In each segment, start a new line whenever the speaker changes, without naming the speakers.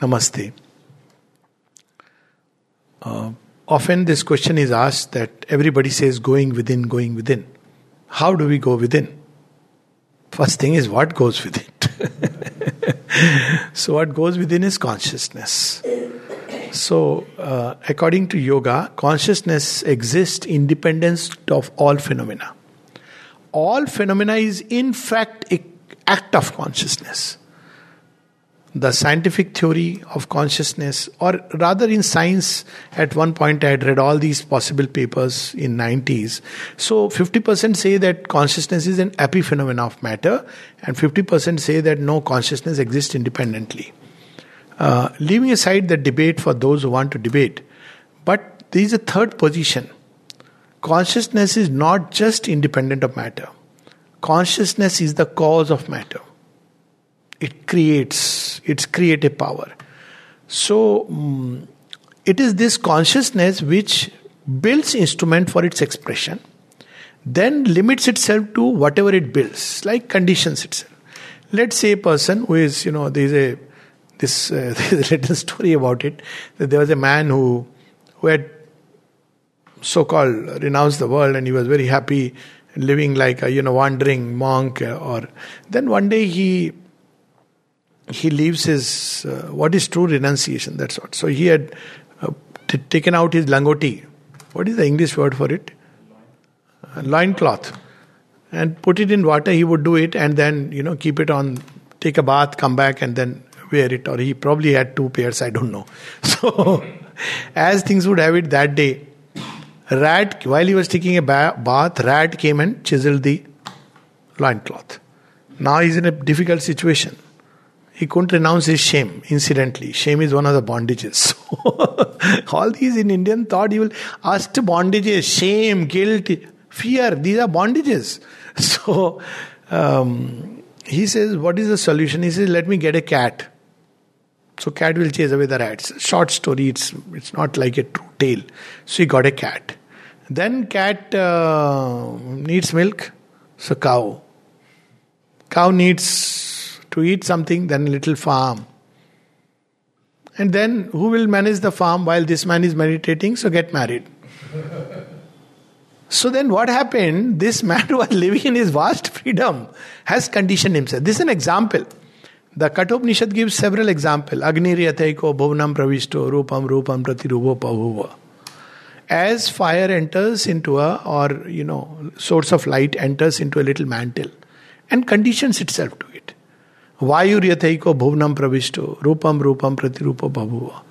Namaste. Uh, often this question is asked that everybody says going within, going within. How do we go within? First thing is what goes with it. so, what goes within is consciousness. So, uh, according to yoga, consciousness exists independent of all phenomena. All phenomena is in fact a act of consciousness the scientific theory of consciousness or rather in science at one point i had read all these possible papers in 90s so 50% say that consciousness is an epiphenomenon of matter and 50% say that no consciousness exists independently. Uh, leaving aside the debate for those who want to debate but there is a third position. Consciousness is not just independent of matter. Consciousness is the cause of matter it creates its creative power. So um, it is this consciousness which builds instrument for its expression, then limits itself to whatever it builds, like conditions itself. Let's say a person who is, you know, there is a this uh, there's a little story about it. That there was a man who who had so-called renounced the world and he was very happy living like a you know wandering monk or then one day he he leaves his uh, what is true renunciation that's what. So he had uh, t- taken out his langoti. What is the english word for it? Uh, loin cloth. And put it in water he would do it and then you know keep it on take a bath come back and then wear it. Or he probably had two pairs i don't know. So as things would have it that day rat while he was taking a ba- bath rat came and chiseled the loin cloth. Now he's in a difficult situation he couldn't renounce his shame, incidentally. Shame is one of the bondages. all these in Indian thought, you will ask bondages, shame, guilt, fear, these are bondages. So um, he says, What is the solution? He says, Let me get a cat. So cat will chase away the rats. Short story, it's it's not like a true tale. So he got a cat. Then cat uh, needs milk, so cow. Cow needs to eat something, then a little farm. And then who will manage the farm while this man is meditating? So get married. so then what happened? This man who was living in his vast freedom has conditioned himself. This is an example. The Kathopanishad gives several examples. Agni Agniryatheko bhuvanam pravishto rupam rupam pratirupo pahuva. As fire enters into a, or you know, source of light enters into a little mantle and conditions itself to it. Vayuryathaiko bhuvanam pravishto, rupam rupam pratirupa bhavuva.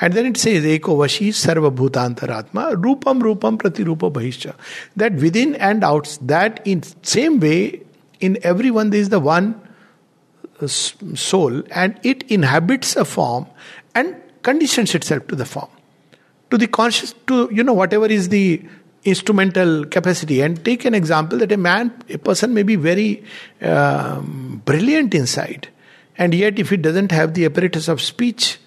And then it says, Eko vashi sarva bhutantaratma, rupam rupam pratirupa bhahischa. That within and out, that in same way, in everyone there is the one uh, soul and it inhabits a form and conditions itself to the form. To the conscious, to, you know, whatever is the instrumental capacity. And take an example that a man, a person may be very um, brilliant inside, and yet if he doesn't have the apparatus of speech,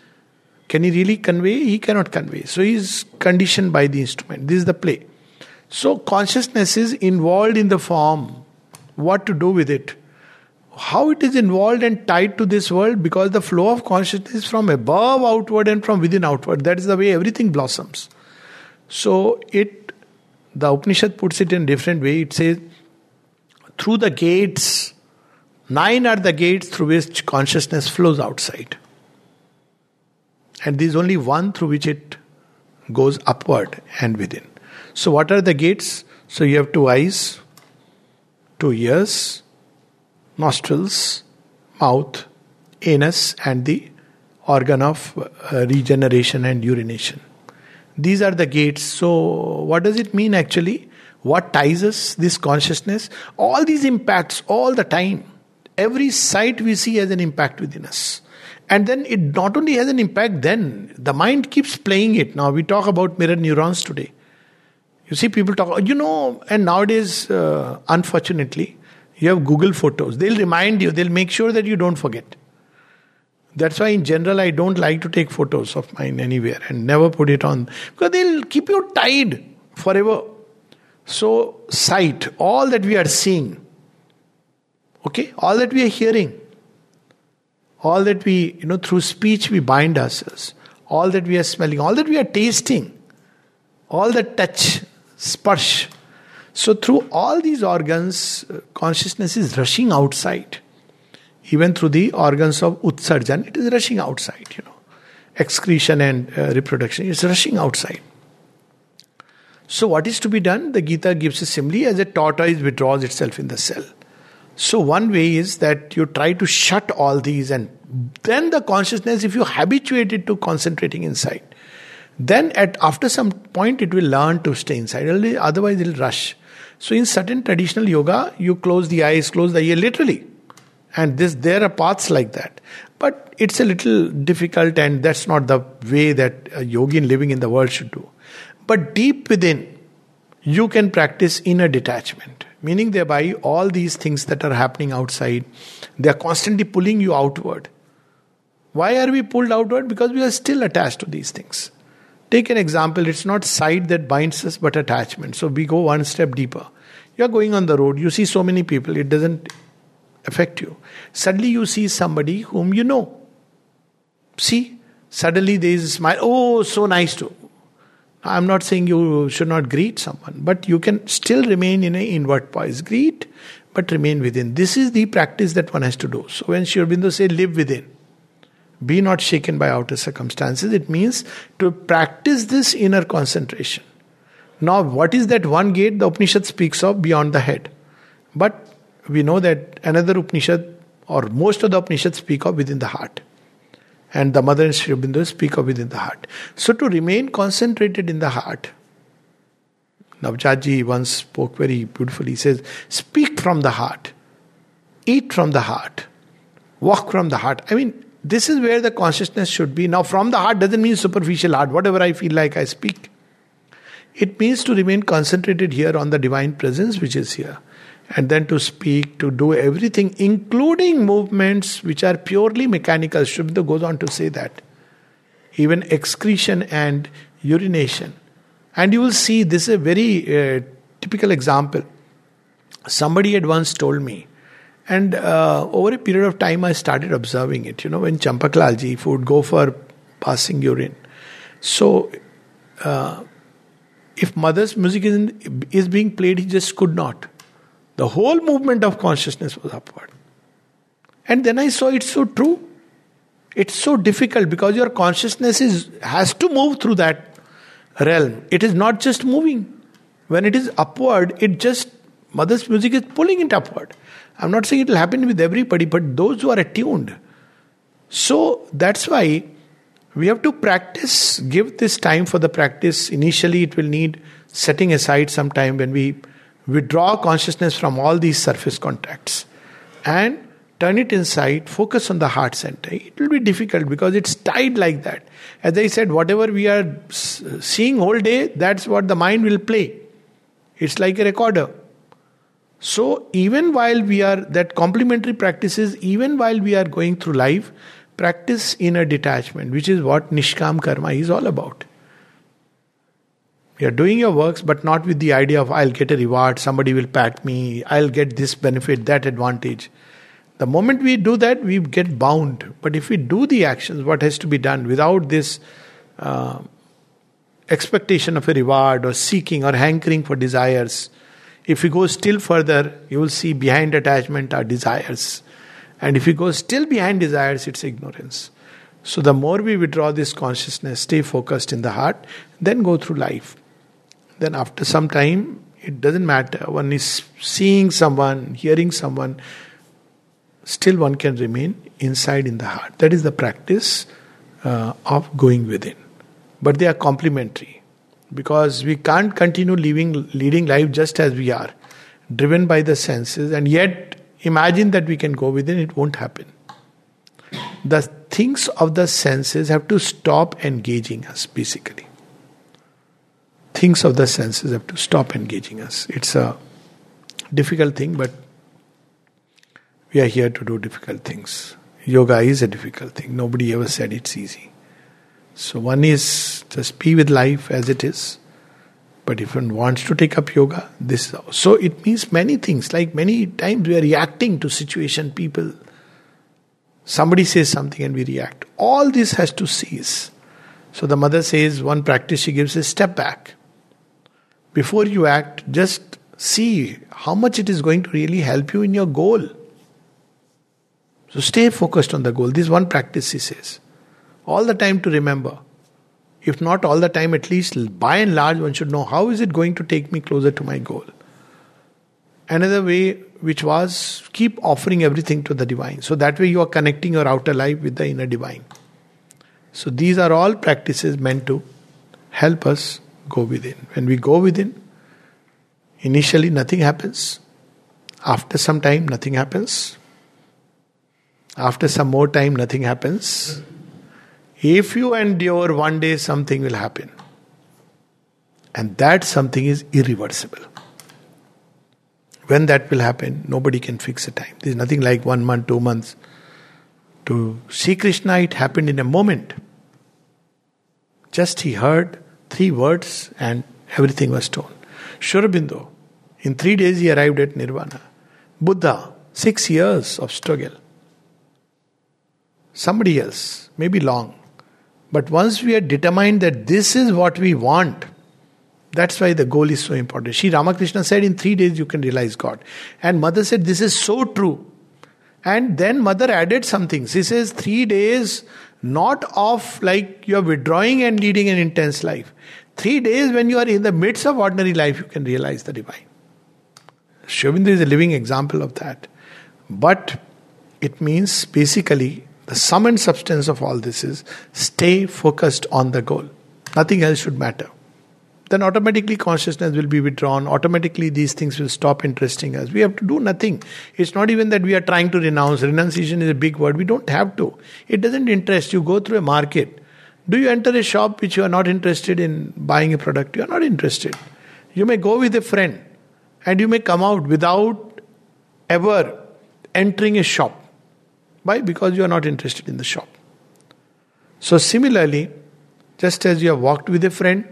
can he really convey? He cannot convey. So he is conditioned by the instrument. This is the play. So consciousness is involved in the form. What to do with it? How it is involved and tied to this world because the flow of consciousness is from above outward and from within outward. That is the way everything blossoms. So it the Upanishad puts it in a different way. It says, through the gates, nine are the gates through which consciousness flows outside. And there is only one through which it goes upward and within. So, what are the gates? So, you have two eyes, two ears, nostrils, mouth, anus, and the organ of uh, regeneration and urination. These are the gates. So, what does it mean actually? What ties us, this consciousness? All these impacts all the time. Every sight we see has an impact within us. And then it not only has an impact, then the mind keeps playing it. Now, we talk about mirror neurons today. You see, people talk, you know, and nowadays, uh, unfortunately, you have Google Photos. They'll remind you, they'll make sure that you don't forget. That's why, in general, I don't like to take photos of mine anywhere and never put it on because they'll keep you tied forever. So, sight, all that we are seeing, okay, all that we are hearing, all that we, you know, through speech we bind ourselves, all that we are smelling, all that we are tasting, all the touch, sparsh. So, through all these organs, uh, consciousness is rushing outside. Even through the organs of utsarjan, it is rushing outside, you know. Excretion and uh, reproduction, it's rushing outside. So, what is to be done? The Gita gives a simile as a tortoise withdraws itself in the cell. So, one way is that you try to shut all these, and then the consciousness, if you habituate it to concentrating inside, then at after some point it will learn to stay inside. Otherwise, it will rush. So, in certain traditional yoga, you close the eyes, close the ear, literally, and this there are paths like that. But it's a little difficult, and that's not the way that a yogin living in the world should do. But deep within, you can practice inner detachment Meaning, thereby, all these things that are happening outside, they are constantly pulling you outward. Why are we pulled outward? Because we are still attached to these things. Take an example, it's not sight that binds us, but attachment. So we go one step deeper. You're going on the road, you see so many people, it doesn't affect you. Suddenly you see somebody whom you know. See, suddenly there is a smile. Oh, so nice to. I'm not saying you should not greet someone, but you can still remain in an inward poise. Greet, but remain within. This is the practice that one has to do. So when Sri Aurobindo say live within, be not shaken by outer circumstances, it means to practice this inner concentration. Now, what is that one gate the Upanishad speaks of beyond the head? But we know that another Upanishad or most of the Upanishads speak of within the heart and the mother and Sri Aurobindo speak of within the heart. So to remain concentrated in the heart, Navjatji once spoke very beautifully. He says, Speak from the heart, eat from the heart, walk from the heart. I mean, this is where the consciousness should be. Now, from the heart doesn't mean superficial heart, whatever I feel like I speak. It means to remain concentrated here on the divine presence which is here and then to speak, to do everything, including movements which are purely mechanical. Sri goes on to say that. Even excretion and urination. And you will see this is a very uh, typical example. Somebody had once told me, and uh, over a period of time I started observing it. You know, when Champaklalji, would go for passing urine. So, uh, if mother's music is, is being played, he just could not the whole movement of consciousness was upward. And then I saw it's so true. It's so difficult because your consciousness is has to move through that realm. It is not just moving. When it is upward, it just mother's music is pulling it upward. I'm not saying it will happen with everybody, but those who are attuned. So that's why we have to practice, give this time for the practice. Initially, it will need setting aside some time when we withdraw consciousness from all these surface contacts and turn it inside, focus on the heart center. It will be difficult because it's tied like that. As I said, whatever we are seeing whole day, that's what the mind will play. It's like a recorder. So even while we are that complementary practices, even while we are going through life, practice inner detachment, which is what Nishkam Karma is all about. You're doing your works, but not with the idea of I'll get a reward, somebody will pat me, I'll get this benefit, that advantage. The moment we do that, we get bound. But if we do the actions, what has to be done without this uh, expectation of a reward or seeking or hankering for desires, if we go still further, you will see behind attachment are desires. And if we go still behind desires, it's ignorance. So the more we withdraw this consciousness, stay focused in the heart, then go through life then after some time, it doesn't matter. One is seeing someone, hearing someone, still one can remain inside in the heart. That is the practice uh, of going within. But they are complementary because we can't continue living, leading life just as we are, driven by the senses, and yet imagine that we can go within, it won't happen. The things of the senses have to stop engaging us, basically things of the senses have to stop engaging us. It's a difficult thing, but we are here to do difficult things. Yoga is a difficult thing. Nobody ever said it's easy. So, one is just be with life as it is. But if one wants to take up yoga, this so it means many things. Like many times we are reacting to situation, people. Somebody says something and we react. All this has to cease. So the mother says, one practice she gives is step back. Before you act, just see how much it is going to really help you in your goal. So stay focused on the goal. This one practice, he says. All the time to remember. If not all the time, at least by and large, one should know how is it going to take me closer to my goal. Another way, which was keep offering everything to the divine. So that way you are connecting your outer life with the inner divine. So these are all practices meant to help us go within. When we go within, initially nothing happens. After some time, nothing happens. After some more time, nothing happens. If you endure, one day something will happen. And that something is irreversible. When that will happen, nobody can fix a time. There's nothing like one month, two months. To see Krishna, it happened in a moment. Just he heard three words and everything was torn. Sri Aurobindo, in three days he arrived at Nirvana. Buddha, six years of struggle. Somebody else, maybe long. But once we are determined that this is what we want, that's why the goal is so important. Sri Ramakrishna said, In three days you can realize God. And mother said, This is so true. And then mother added something. She says, Three days, not of like you're withdrawing and leading an intense life. Three days when you are in the midst of ordinary life, you can realize the divine. Aurobindo is a living example of that. But it means basically the sum and substance of all this is stay focused on the goal. Nothing else should matter. Then automatically consciousness will be withdrawn. Automatically these things will stop interesting us. We have to do nothing. It's not even that we are trying to renounce. Renunciation is a big word. We don't have to. It doesn't interest you. Go through a market. Do you enter a shop which you are not interested in buying a product? You are not interested. You may go with a friend and you may come out without ever entering a shop why? Because you are not interested in the shop. So, similarly, just as you have walked with a friend,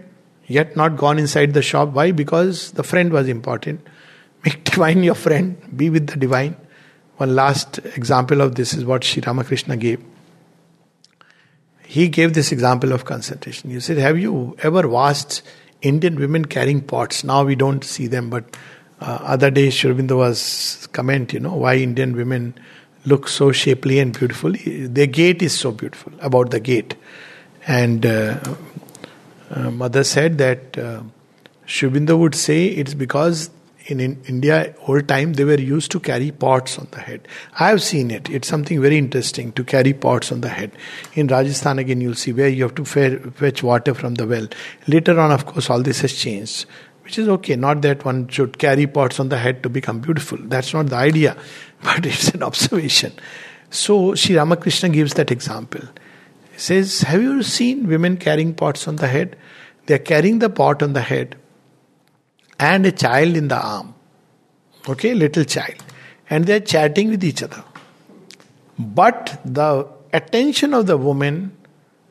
yet not gone inside the shop, why? Because the friend was important. Make divine your friend, be with the divine. One last example of this is what Sri Ramakrishna gave. He gave this example of concentration. He said, Have you ever watched Indian women carrying pots? Now we don't see them, but uh, other day Sri Aurobindo was comment, you know, why Indian women look so shapely and beautiful. Their gait is so beautiful about the gait. And uh, uh, mother said that uh, Sri would say it's because in, in, India, old time, they were used to carry pots on the head. I have seen it. It's something very interesting to carry pots on the head. In Rajasthan, again, you'll see where you have to fetch water from the well. Later on, of course, all this has changed, which is okay. Not that one should carry pots on the head to become beautiful. That's not the idea but it's an observation. So Sri Ramakrishna gives that example. Says, Have you seen women carrying pots on the head? They are carrying the pot on the head and a child in the arm. Okay, little child. And they are chatting with each other. But the attention of the woman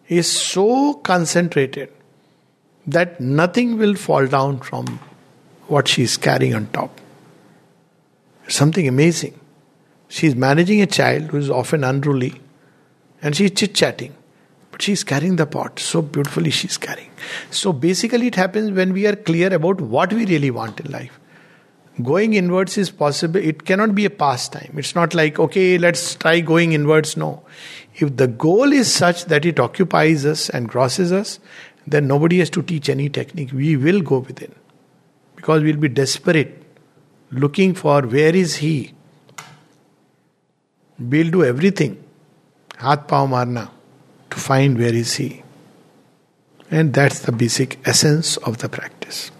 is so concentrated that nothing will fall down from what she is carrying on top. Something amazing. She is managing a child who is often unruly and she is chit chatting. But she's carrying the pot. So beautifully she's carrying. So basically, it happens when we are clear about what we really want in life. Going inwards is possible. It cannot be a pastime. It's not like, okay, let's try going inwards. No. If the goal is such that it occupies us and crosses us, then nobody has to teach any technique. We will go within. Because we'll be desperate, looking for where is he? We'll do everything, हाथ पाव मारना, to find where is he. And that's the basic essence of the practice.